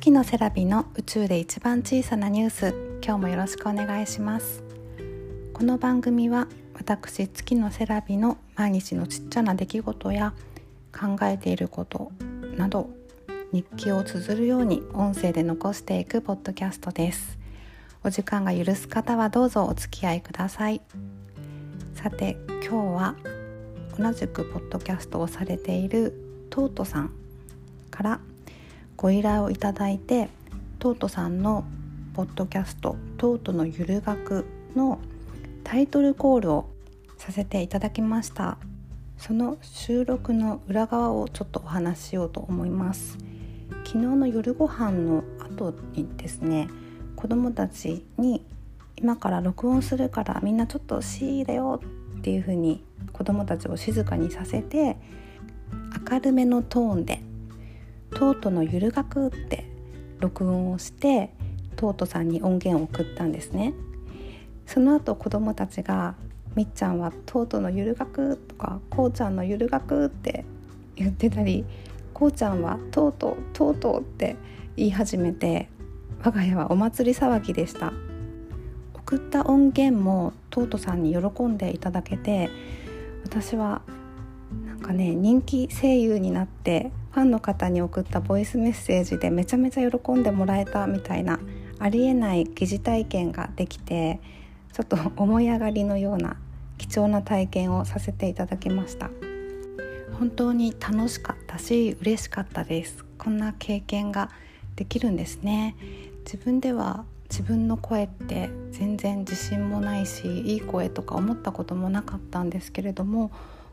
月のセラビの宇宙で一番小さなニュース。今日もよろしくお願いします。この番組は私月のセラビの毎日のちっちゃな出来事や考えていることなど日記を綴るように音声で残していくポッドキャストです。お時間が許す方はどうぞお付き合いください。さて今日は同じくポッドキャストをされているトートさんからご依頼をいただいてトートさんのポッドキャスト「トートのゆる学」のタイトルコールをさせていただきました。その収録の裏側をちょっとお話ししようと思います。昨日の夜ご飯の後にですね子供たちに今から録音するからみんなちょっと C だよっていう風に子供たちを静かにさせて明るめのトーンでトートのゆる学って録音をしてトートさんに音源を送ったんですね。その後子供たちが「みっちゃんはトートのゆる学」とか「こうちゃんのゆる学」って言ってたり「こうちゃんはとうとうとうとう」って言い始めて我が家はお祭り騒ぎでした。送った音源もトートさんに喜んでいただけて私はなんかね人気声優になってファンの方に送ったボイスメッセージでめちゃめちゃ喜んでもらえたみたいなありえない疑似体験ができてちょっと思い上がりのような貴重な体験をさせていただきました。本当に楽しかったし嬉しかったです。こんな経験ができるんですね。自分では自分の声って全然自信もないしいい声とか思ったこともなかったんですけれども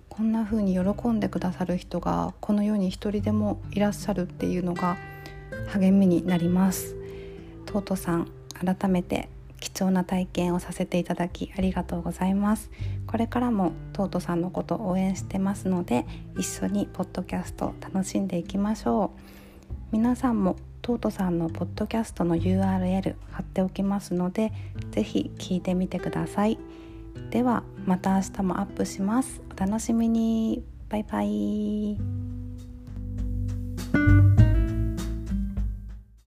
こんな風に喜んでくださる人がこの世に一人でもいらっしゃるっていうのが励みになります。トートさん改めて貴重な体験をさせていただきありがとうございます。これからもトートさんのことを応援してますので一緒にポッドキャスト楽しんでいきましょう。皆さんもトートさんのポッドキャストの URL 貼っておきますので是非聞いてみてください。ではまた明日もアップします。お楽しみに。バイバイ。